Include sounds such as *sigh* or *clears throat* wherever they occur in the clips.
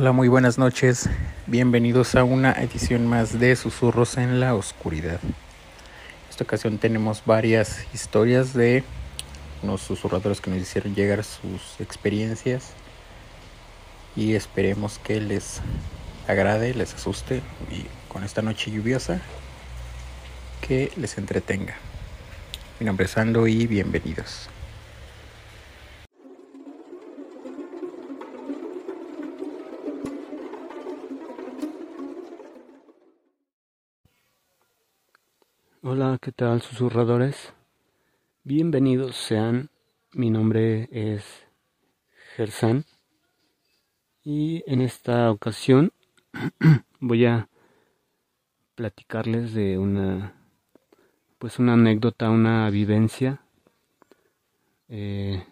Hola, muy buenas noches. Bienvenidos a una edición más de Susurros en la Oscuridad. En esta ocasión tenemos varias historias de unos susurradores que nos hicieron llegar sus experiencias y esperemos que les agrade, les asuste y con esta noche lluviosa que les entretenga. Mi nombre es y bienvenidos. ¿Qué tal susurradores? Bienvenidos sean. Mi nombre es Gersan y en esta ocasión *clears throat* voy a platicarles de una pues una anécdota, una vivencia. Eh,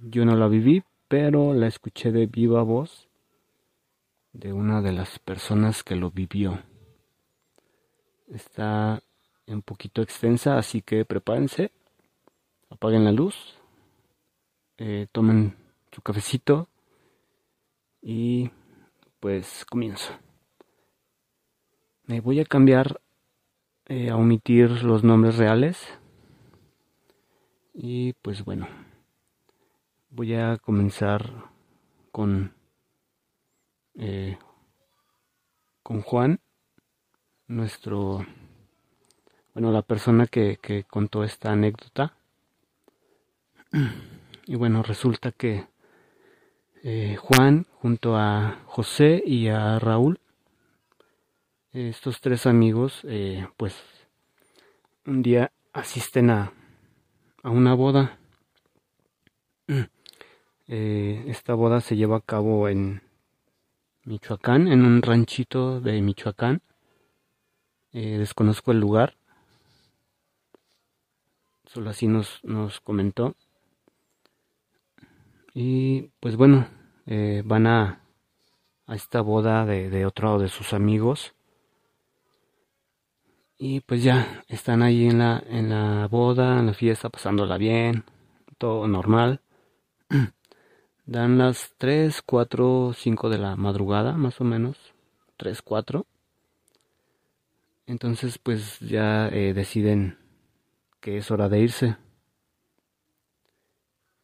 yo no la viví, pero la escuché de viva voz de una de las personas que lo vivió. Está un poquito extensa, así que prepárense, apaguen la luz, eh, tomen su cafecito y pues comienzo. Me voy a cambiar eh, a omitir los nombres reales y pues bueno, voy a comenzar con eh, con Juan, nuestro bueno, la persona que, contó esta anécdota. *clears throat* Y bueno, resulta que eh, Juan junto a José y a Raúl, estos tres amigos, eh, pues un día asisten a, a una boda. *clears throat* Eh, esta boda se lleva a cabo en Michoacán, en un ranchito de Michoacán. desconozco el lugar solo así nos, nos comentó. Y pues bueno, eh, van a, a esta boda de, de otro de sus amigos. Y pues ya están ahí en la, en la boda, en la fiesta, pasándola bien, todo normal. *clears throat* Dan las 3, 4, 5 de la madrugada, más o menos. 3, 4. Entonces pues ya eh, deciden que es hora de irse.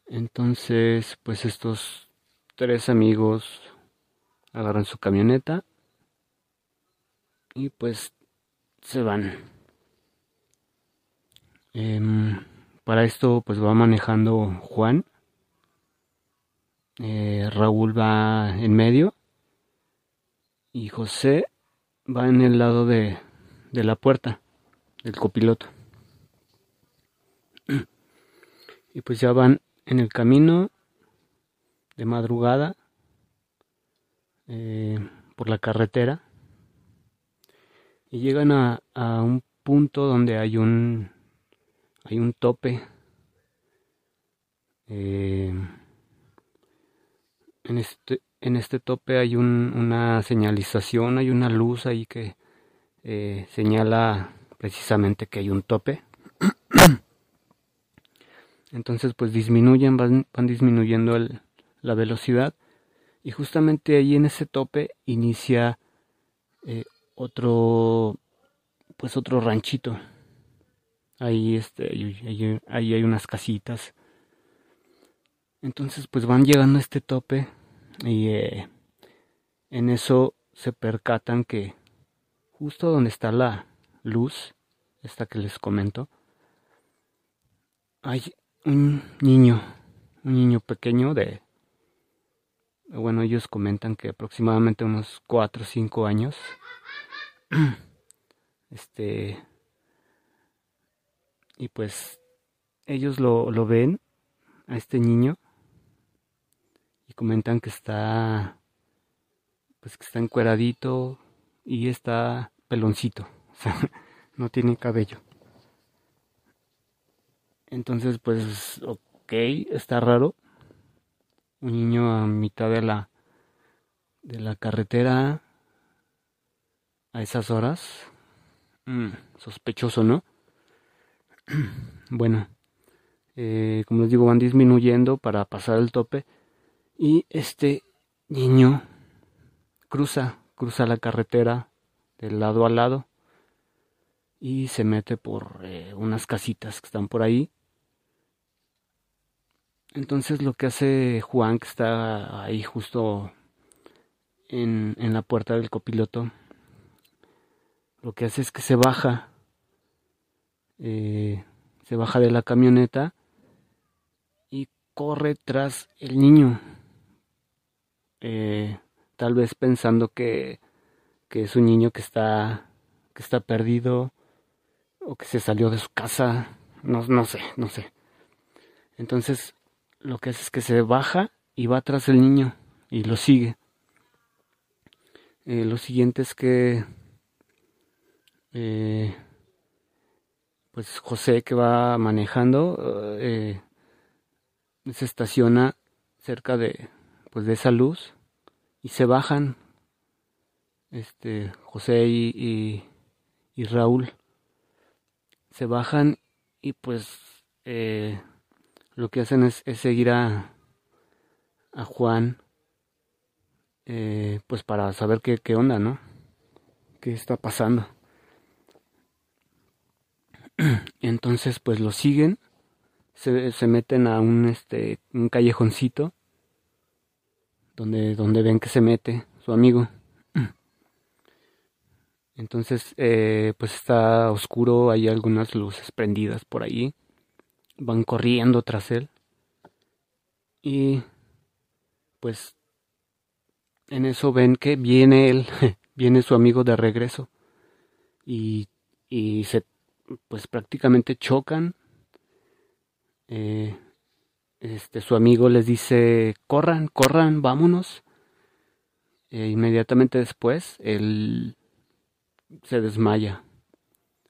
Entonces, pues estos tres amigos agarran su camioneta y pues se van. Em, para esto pues va manejando Juan. Eh, Raúl va en medio y José va en el lado de, de la puerta del copiloto. Y pues ya van en el camino de madrugada eh, por la carretera y llegan a, a, un punto donde hay un hay un tope eh, en este en este tope hay un, una señalización hay una luz ahí que eh, señala precisamente que hay un tope Entonces pues disminuyen, van, disminuyendo la velocidad. Y justamente ahí en ese tope inicia eh, otro pues otro ranchito. Ahí este ahí, hay unas casitas. Entonces pues van llegando a este tope y eh, en eso se percatan que justo donde está la luz esta que les comento hay un niño, un niño pequeño de, bueno, ellos comentan que aproximadamente unos 4 o 5 años, *clears throat* este, Y pues ellos lo, lo ven a este niño y comentan que está pues que está encueradito y está peloncito, *laughs* o sea, no tiene cabello. Entonces, pues, ok, está raro. Un niño a mitad de la de la carretera a esas horas. Mm, sospechoso, ¿no? *clears throat* bueno, eh, como les digo, van disminuyendo para pasar el tope. Y este niño cruza, cruza la carretera de lado a lado y se mete por eh, unas casitas que están por ahí. Entonces lo que hace Juan, que está ahí justo en, en la puerta del copiloto, lo que hace es que se baja, eh, se baja de la camioneta y corre tras el niño. Eh, tal vez pensando que, que es un niño que está, que está perdido o que se salió de su casa, no, no sé, no sé. Entonces lo que hace es que se baja y va tras el niño y lo sigue. Eh, lo siguiente es que eh, pues José que va manejando eh, se estaciona cerca de pues de esa luz y se bajan este José y, y, Raúl se bajan y pues lo que hacen es, seguir a, a Juan eh, pues para saber qué, onda no qué está pasando *clears throat* entonces pues lo siguen se, meten a un este un callejoncito donde, donde ven que se mete su amigo. *clears throat* Entonces, eh, pues está oscuro, hay algunas luces prendidas por allí. Van corriendo tras él. Y pues en eso ven que viene él, *laughs* viene su amigo de regreso. Y, y se, pues prácticamente chocan. Eh, este, su amigo les dice, corran, corran, vámonos. E inmediatamente después, él se desmaya,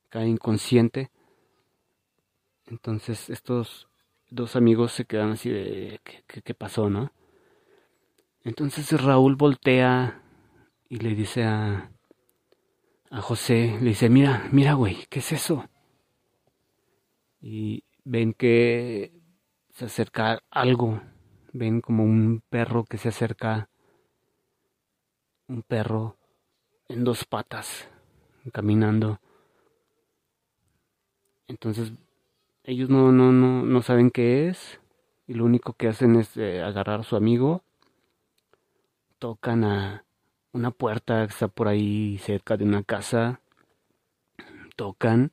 cae inconsciente. Entonces estos dos amigos se quedan así de, ¿qué, pasó, no? Entonces Raúl voltea y le dice a, a José, le dice, mira, mira, güey, ¿qué es eso? Y ven que se acerca algo. Ven como un perro que se acerca. Un perro en dos patas, caminando. Entonces, ellos no, no, no, no saben qué es. Y lo único que hacen es eh, agarrar a su amigo. Tocan a una puerta que está por ahí cerca de una casa. Tocan.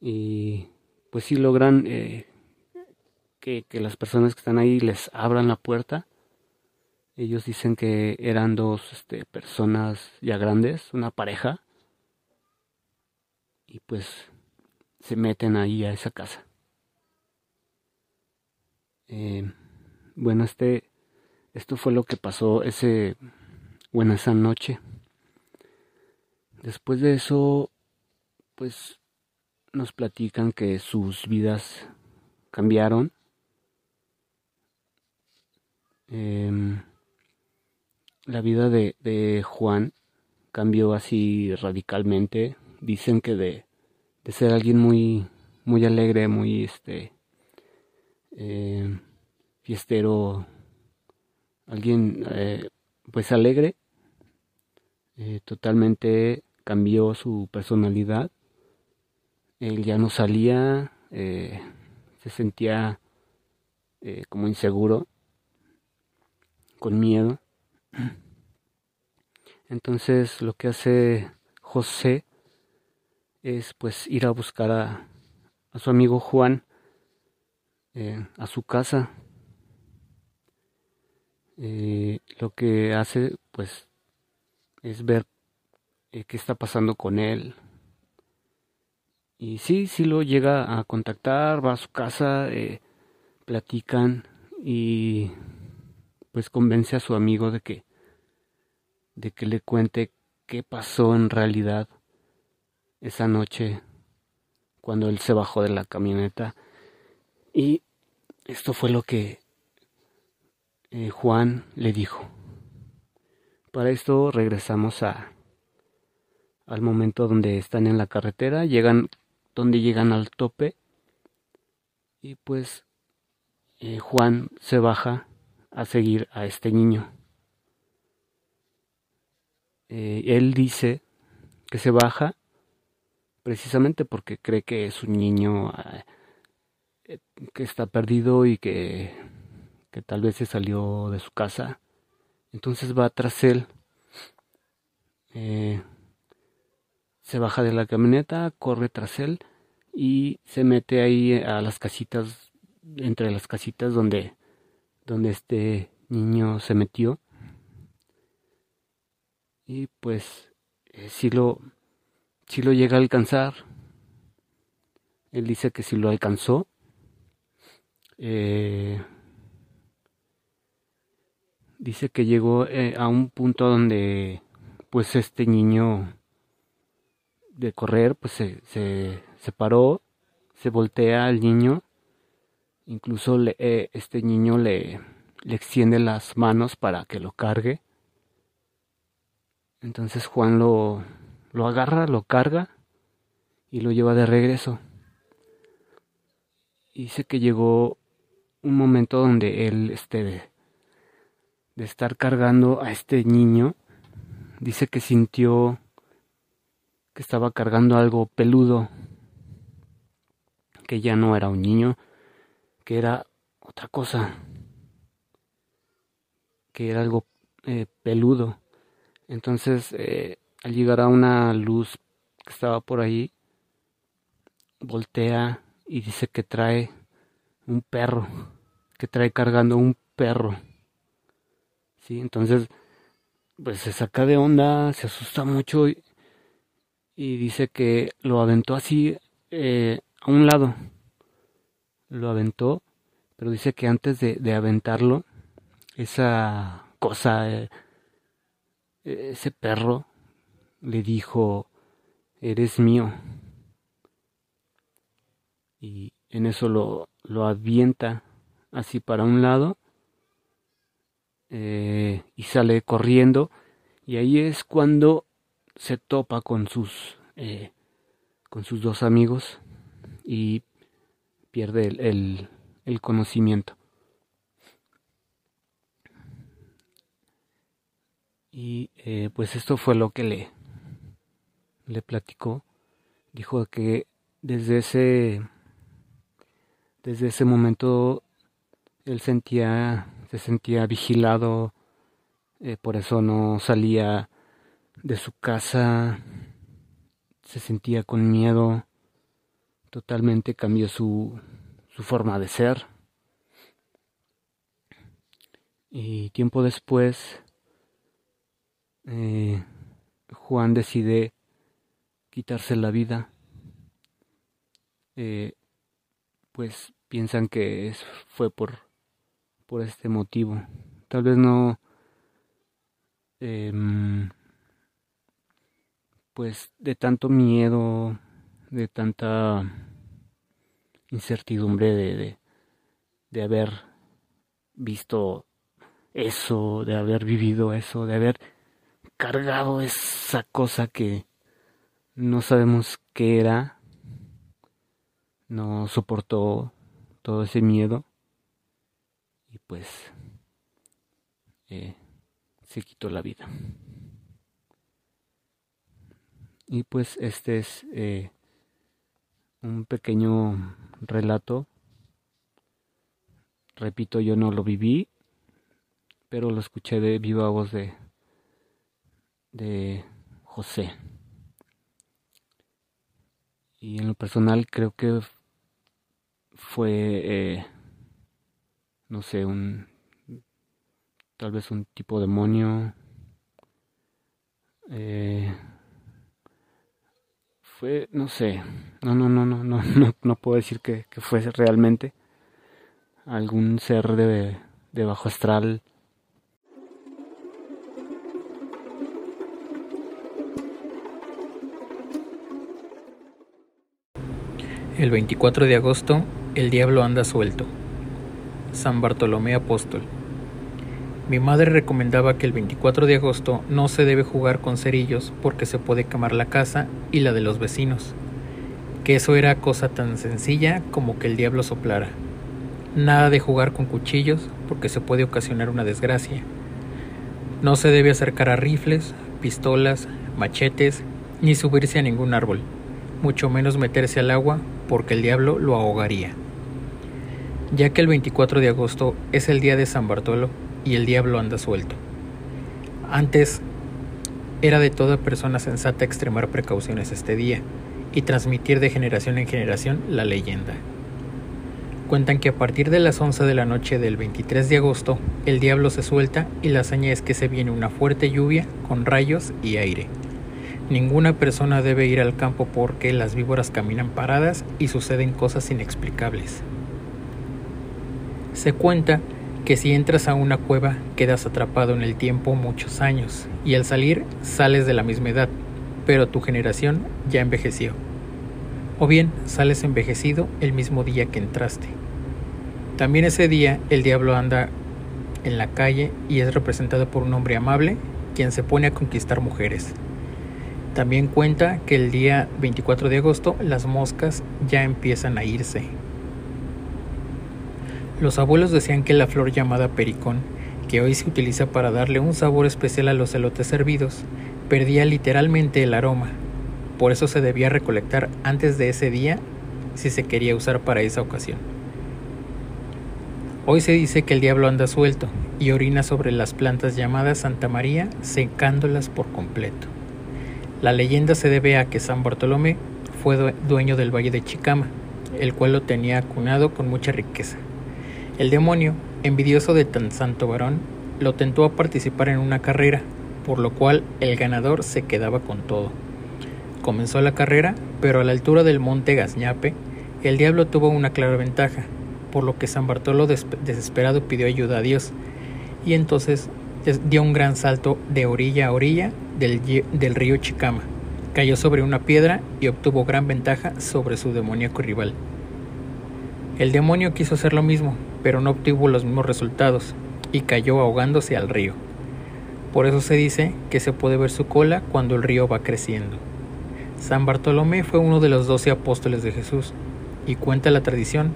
Y pues sí logran eh, que, las personas que están ahí les abran la puerta. Ellos dicen que eran dos este, personas ya grandes, una pareja, y pues se meten ahí a esa casa. Eh, bueno, este, esto fue lo que pasó ese, buena esa noche. Después de eso, pues nos platican que sus vidas cambiaron Em, la vida de, de, Juan cambió así radicalmente. Dicen que de, de ser alguien muy, muy alegre, muy este, em, fiestero, alguien eh, pues alegre, eh, totalmente cambió su personalidad. Él ya no salía, eh, se sentía como inseguro con miedo. Entonces lo que hace José es pues ir a buscar a, a su amigo Juan eh, a su casa. Eh, lo que hace pues es ver eh, qué está pasando con él y sí, sí lo llega a contactar, va a su casa, platican y pues convence a su amigo de que de que le cuente qué pasó en realidad esa noche cuando él se bajó de la camioneta y esto fue lo que eh, Juan le dijo. Para esto regresamos a al momento donde están en la carretera, llegan donde llegan al tope y pues eh, Juan se baja a seguir a este niño. Eh, él dice que se baja precisamente porque cree que es un niño eh, que está perdido y que, que tal vez se salió de su casa. Entonces va tras él. se baja de la camioneta, corre tras él y se mete ahí a las casitas, entre las casitas donde, donde este niño se metió. Y pues eh, si lo, si lo llega a alcanzar. Él dice que si lo alcanzó. Eh, dice que llegó eh, a un punto donde pues este niño de correr pues se, se, se paró, se voltea al niño, incluso eh, este niño le, le extiende las manos para que lo cargue. Entonces Juan lo, lo agarra, lo carga y lo lleva de regreso. Dice que llegó un momento donde él, este, de, de estar cargando a este niño, dice que sintió que estaba cargando algo peludo que ya no era un niño, que era otra cosa, que era algo eh, peludo. Entonces, eh, al llegar a una luz que estaba por ahí, voltea y dice que trae un perro, que trae cargando un perro. Sí, entonces, pues se saca de onda, se asusta mucho y, dice que lo aventó así eh, a un lado. Lo aventó, pero dice que antes de, aventarlo, esa cosa, eh, ese perro, le dijo, eres mío. Y en eso lo, lo avienta así para un lado eh, y sale corriendo. Y ahí es cuando se topa con sus, eh, con sus dos amigos y pierde el, el, conocimiento. Y eh, pues esto fue lo que le, le platicó. Dijo que desde ese, desde ese momento él sentía, se sentía vigilado, eh, por eso no salía de su casa, se sentía con miedo, totalmente cambió su, su forma de ser. Y tiempo después, eh, Juan decide quitarse la vida. Eh, pues piensan que es, fue por, por este motivo. Tal vez no, em, pues de tanto miedo de tanta incertidumbre de, de, haber visto eso, de haber vivido eso, de haber cargado esa cosa que no sabemos qué era, no soportó todo ese miedo y pues eh, se quitó la vida. Y pues este es eh, un pequeño relato. Repito, yo no lo viví, pero lo escuché de viva voz de, de José. Y en lo personal creo que fue, eh, no sé, un, tal vez un tipo demonio. Eh, fue, no sé, no, no, no, no, no, *laughs* no, no puedo decir que, que fue realmente algún ser de, de bajo astral. El 24 de agosto, el diablo anda suelto. San Bartolomé Apóstol. Mi madre recomendaba que el 24 de agosto no se debe jugar con cerillos porque se puede quemar la casa y la de los vecinos, que eso era cosa tan sencilla como que el diablo soplara. Nada de jugar con cuchillos porque se puede ocasionar una desgracia. No se debe acercar a rifles, pistolas, machetes, ni subirse a ningún árbol, mucho menos meterse al agua porque el diablo lo ahogaría. Ya que el 24 de agosto es el día de San Bartolo y el diablo anda suelto. Antes era de toda persona sensata extremar precauciones este día y transmitir de generación en generación la leyenda. Cuentan que a partir de las 11 de la noche del 23 de agosto, el diablo se suelta y la hazaña es que se viene una fuerte lluvia con rayos y aire. Ninguna persona debe ir al campo porque las víboras caminan paradas y suceden cosas inexplicables. Se cuenta que si entras a una cueva quedas atrapado en el tiempo muchos años y al salir sales de la misma edad, pero tu generación ya envejeció. O bien sales envejecido el mismo día que entraste. También ese día el diablo anda en la calle y es representado por un hombre amable quien se pone a conquistar mujeres. También cuenta que el día 24 de agosto las moscas ya empiezan a irse. Los abuelos decían que la flor llamada pericón, que hoy se utiliza para darle un sabor especial a los elotes servidos, perdía literalmente el aroma. Por eso se debía recolectar antes de ese día si se quería usar para esa ocasión. Hoy se dice que el diablo anda suelto y orina sobre las plantas llamadas Santa María, secándolas por completo. La leyenda se debe a que San Bartolomé fue dueño del valle de Chicama, el cual lo tenía acunado con mucha riqueza. El demonio, envidioso de tan santo varón, lo tentó a participar en una carrera, por lo cual el ganador se quedaba con todo. Comenzó la carrera, pero a la altura del monte Gazñape, el diablo tuvo una clara ventaja, por lo que San Bartolo desesperado pidió ayuda a Dios, y entonces dio un gran salto de orilla a orilla del, río Chicama, cayó sobre una piedra y obtuvo gran ventaja sobre su demoníaco rival. El demonio quiso hacer lo mismo, pero no obtuvo los mismos resultados y cayó ahogándose al río. Por eso se dice que se puede ver su cola cuando el río va creciendo. San Bartolomé fue uno de los doce apóstoles de Jesús y cuenta la tradición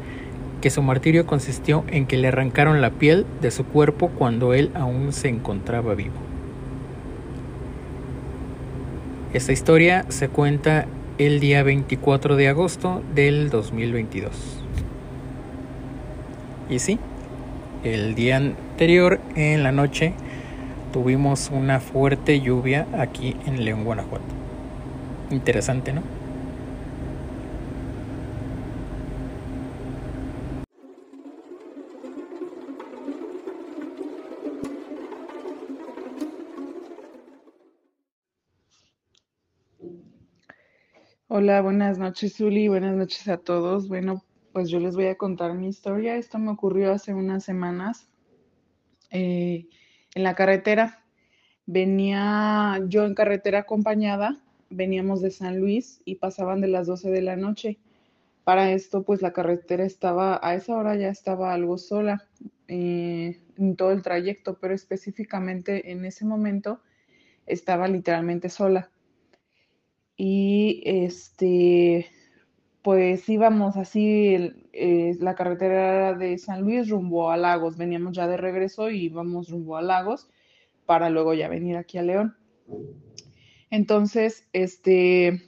que su martirio consistió en que le arrancaron la piel de su cuerpo cuando él aún se encontraba vivo. Esta historia se cuenta el día 24 de agosto del 2022. Y sí, el día anterior en la noche tuvimos una fuerte lluvia aquí en León, Guanajuato. Interesante, ¿no? Hola, buenas noches, Zuli. Buenas noches a todos. Bueno, pues yo les voy a contar mi historia. Esto me ocurrió hace unas semanas eh, en la carretera. Venía yo en carretera acompañada, veníamos de San Luis y pasaban de las 12 de la noche. Para esto, pues la carretera estaba, a esa hora ya estaba algo sola eh, en todo el trayecto, pero específicamente en ese momento estaba literalmente sola y este, pues íbamos así, eh, la carretera de San Luis rumbo a Lagos, veníamos ya de regreso y íbamos rumbo a Lagos para luego ya venir aquí a León. Entonces, este,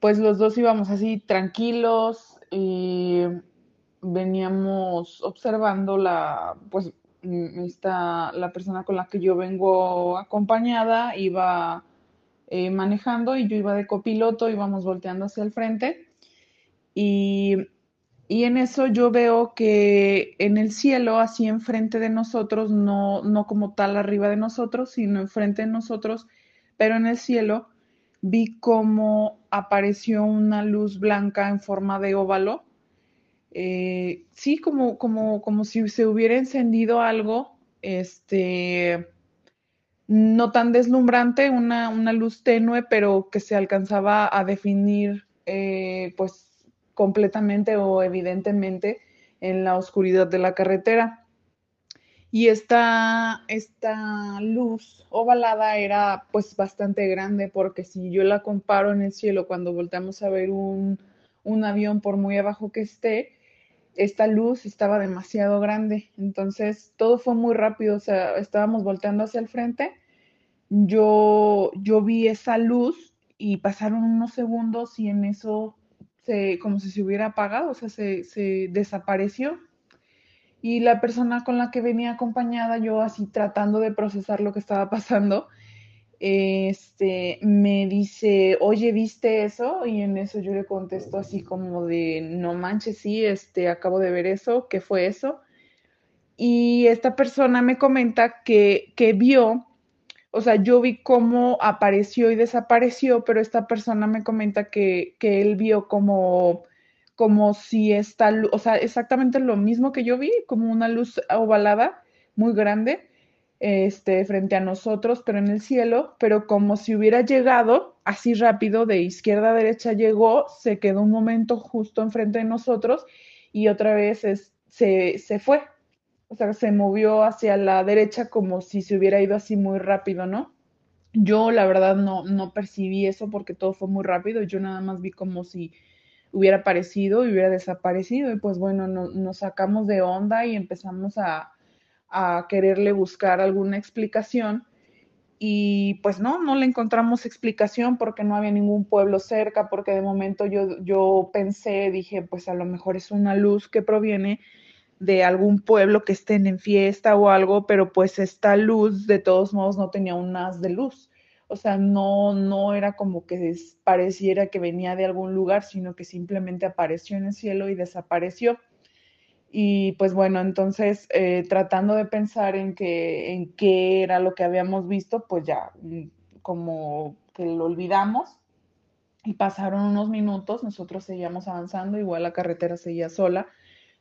pues los dos íbamos así tranquilos y veníamos observando la, pues, esta, la persona con la que yo vengo acompañada iba eh, manejando y yo iba de copiloto, íbamos volteando hacia el frente y, y, en eso yo veo que en el cielo, así enfrente de nosotros, no, no como tal arriba de nosotros, sino enfrente de nosotros, pero en el cielo vi cómo apareció una luz blanca en forma de óvalo. Eh, sí, como, como, como si se hubiera encendido algo, este, no tan deslumbrante, una, una luz tenue, pero que se alcanzaba a definir, eh, pues, completamente o evidentemente en la oscuridad de la carretera. Y esta, esta luz ovalada era pues bastante grande porque si yo la comparo en el cielo cuando volteamos a ver un, un avión por muy abajo que esté, esta luz estaba demasiado grande. Entonces todo fue muy rápido, o sea, estábamos volteando hacia el frente. Yo, yo vi esa luz y pasaron unos segundos y en eso se, como si se hubiera apagado, o sea, se, se desapareció y la persona con la que venía acompañada, yo así tratando de procesar lo que estaba *laughs* pasando, este, me dice, oye, ¿viste eso? Y en eso yo le contesto así como de, no manches, sí, este, acabo de ver eso, ¿qué fue eso? Y esta persona me comenta que, que vio, o sea, yo vi cómo apareció y desapareció, pero esta persona me comenta que, que él vio como como si esta, o sea, exactamente lo mismo que yo vi, como una luz ovalada muy grande, este, frente a nosotros, pero en el cielo, pero como si hubiera llegado así rápido, de izquierda a derecha llegó, se quedó un momento justo enfrente de nosotros y otra vez se, se fue. O sea, se movió hacia la derecha como si se hubiera ido así muy rápido, ¿no? Yo la verdad no, no percibí eso porque todo fue muy rápido, yo nada más vi como si hubiera aparecido y hubiera desaparecido. Y pues bueno, nos sacamos de onda y empezamos a, quererle buscar alguna explicación. Y pues no, no le encontramos explicación porque no había ningún pueblo cerca, porque de momento yo, yo pensé, dije, pues a lo mejor es una luz que proviene de algún pueblo que estén en fiesta o algo, pero pues esta luz de todos modos no tenía un haz de luz o sea, no, no era como que pareciera que venía de algún lugar, sino que simplemente apareció en el cielo y desapareció. Y pues bueno, entonces eh, tratando de pensar en, en qué era lo que habíamos visto, pues ya mm, como que lo olvidamos y pasaron unos minutos, nosotros seguíamos avanzando, igual la carretera seguía sola,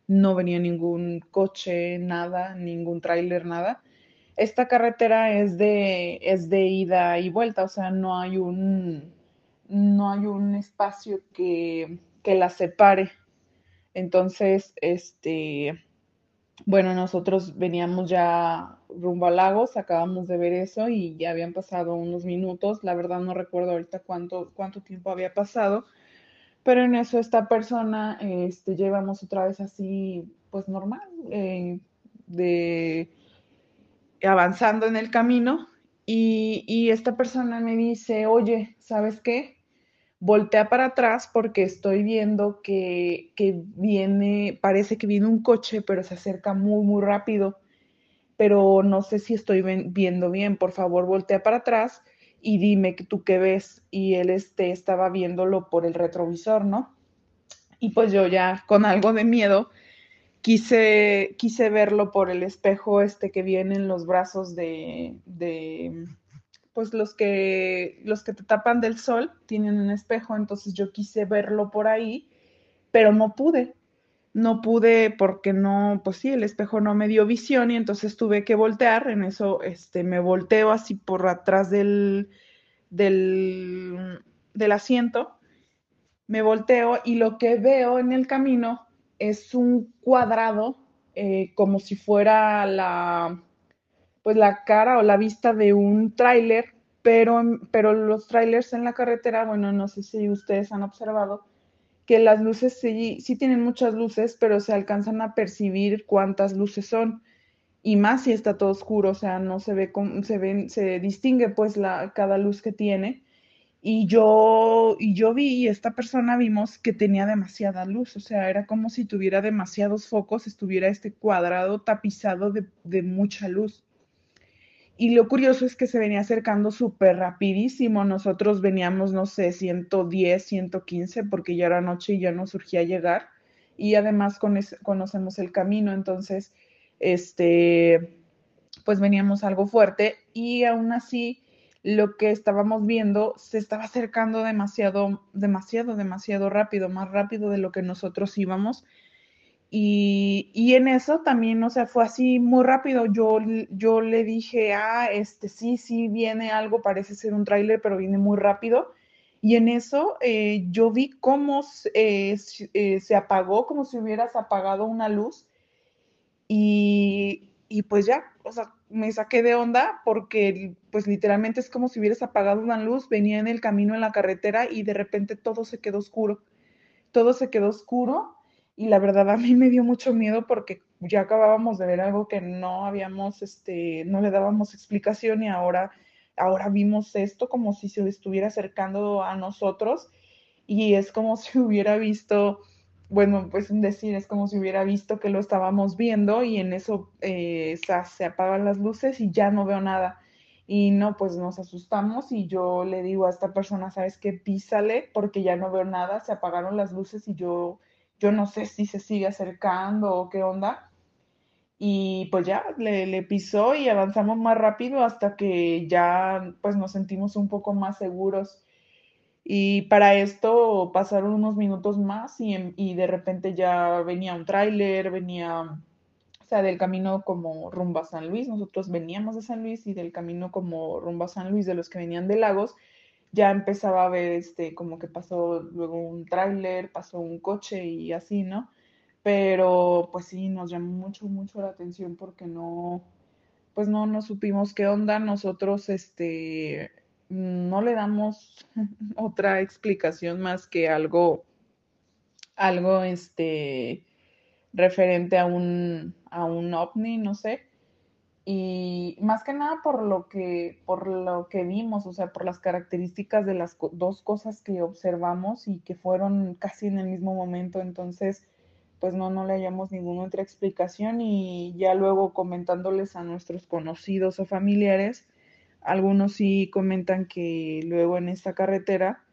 no venía ningún coche, nada, ningún tráiler, nada esta carretera es de, es de ida y vuelta, o sea, no hay un, no hay un espacio que, que la separe. Entonces, este, bueno, nosotros veníamos ya rumbo a Lagos, acabamos de ver eso y ya habían pasado unos minutos. La verdad no recuerdo ahorita cuánto, cuánto tiempo había pasado, pero en eso esta persona, este, llevamos otra vez así, pues normal, eh, de avanzando en el camino y, esta persona me dice, oye, ¿sabes qué? Voltea para atrás porque estoy viendo que, que, viene, parece que viene un coche, pero se acerca muy, muy rápido, pero no sé si estoy viendo bien. Por favor, voltea para atrás y dime tú qué ves. Y él este, estaba viéndolo por el retrovisor, ¿no? Y pues yo ya con algo de miedo quise, quise verlo por el espejo este que viene en los brazos de, de, pues los que, los que te tapan del sol tienen un espejo, entonces yo quise verlo por ahí, pero no pude. No pude porque no, pues sí, el espejo no me dio visión y entonces tuve que voltear. En eso, este, me volteo así por atrás del, del, del asiento. Me volteo y lo que veo en el camino es un cuadrado eh, como si fuera la, pues la cara o la vista de un tráiler, pero, pero los tráilers en la carretera, bueno, no sé si ustedes han observado, que las luces sí, sí, tienen muchas luces, pero se alcanzan a percibir cuántas luces son. Y más si está todo oscuro, o sea, no se ve, se ven, se distingue pues la, cada luz que tiene. Y yo, y yo vi, y esta persona vimos que tenía demasiada luz, o sea, era como si tuviera demasiados focos, estuviera este cuadrado tapizado de, de mucha luz. Y lo curioso es que se venía acercando súper rapidísimo. Nosotros veníamos, no sé, 110, 115, porque ya era noche y ya nos surgía llegar. Y además conocemos el camino, entonces, este, pues veníamos algo fuerte. Y aún así, lo que estábamos viendo se estaba acercando demasiado, demasiado, demasiado rápido, más rápido de lo que nosotros íbamos. Y, y, en eso también, o sea, fue así muy rápido. Yo, yo le dije, ah, este sí, sí, viene algo, parece ser un tráiler, pero viene muy rápido. Y en eso eh, yo vi cómo eh, eh, se apagó, como si hubieras apagado una luz. Y, y, pues ya, o sea, me saqué de onda porque pues literalmente es como si hubieras apagado una luz, venía en el camino en la carretera y de repente todo se quedó oscuro. Todo se quedó oscuro y la verdad a mí me dio mucho miedo porque ya acabábamos de ver algo que no habíamos, este, no le dábamos explicación y ahora, ahora vimos esto como si se estuviera acercando a nosotros y es como *laughs* si hubiera visto, bueno, pues decir, es como si hubiera visto que lo estábamos viendo y en eso eh, se apagan las luces y ya no veo nada. Y no, pues nos asustamos y yo le digo a esta persona, ¿sabes qué? Písale porque ya no veo nada, se apagaron las luces y yo yo no sé si se sigue acercando o qué onda. Y pues ya le, pisó y avanzamos más rápido hasta que ya pues nos sentimos un poco más seguros. Y para esto pasaron unos minutos más y, y de repente ya venía un tráiler, venía, o sea, del camino como rumbo a San Luis. Nosotros veníamos de San Luis y del camino como rumbo a San Luis de los que venían de Lagos ya empezaba a ver este, como que pasó luego un tráiler, pasó un coche y así, ¿no? Pero pues sí, nos llamó mucho, mucho la atención porque no, pues no, no supimos qué onda. Nosotros, este, no le damos *laughs* otra explicación más que algo, algo, este, referente a un, a un ovni, no sé y más que nada por lo que por lo que vimos, o sea, por las características de las dos cosas que observamos y que fueron casi en el mismo momento, entonces pues no no le hallamos ninguna otra explicación y ya luego comentándoles a nuestros conocidos o familiares, algunos sí comentan que luego en esta carretera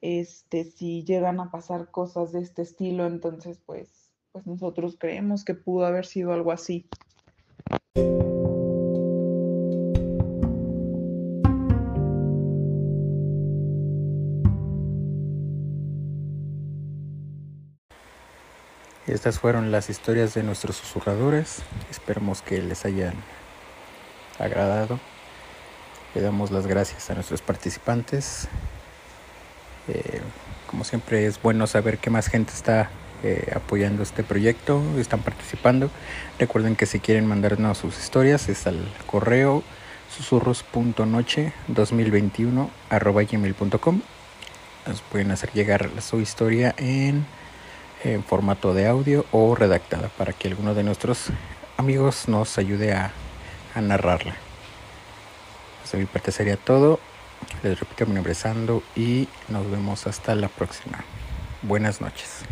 este si llegan a pasar cosas de este estilo, entonces pues pues nosotros creemos que pudo haber sido algo así. Estas fueron las historias de nuestros susurradores. Esperemos que les hayan agradado. Le damos las gracias a nuestros participantes. Eh, como siempre es bueno saber que más gente está eh, apoyando este proyecto, están participando. Recuerden que si quieren mandarnos sus historias es al correo susurros.noche2021 gmail.com. Nos pueden hacer llegar su historia en en formato de audio o redactada para que alguno de nuestros amigos nos ayude a, narrarla. Pues de mi parte sería todo. Les repito mi nombre es Sando y nos vemos hasta la próxima. Buenas noches.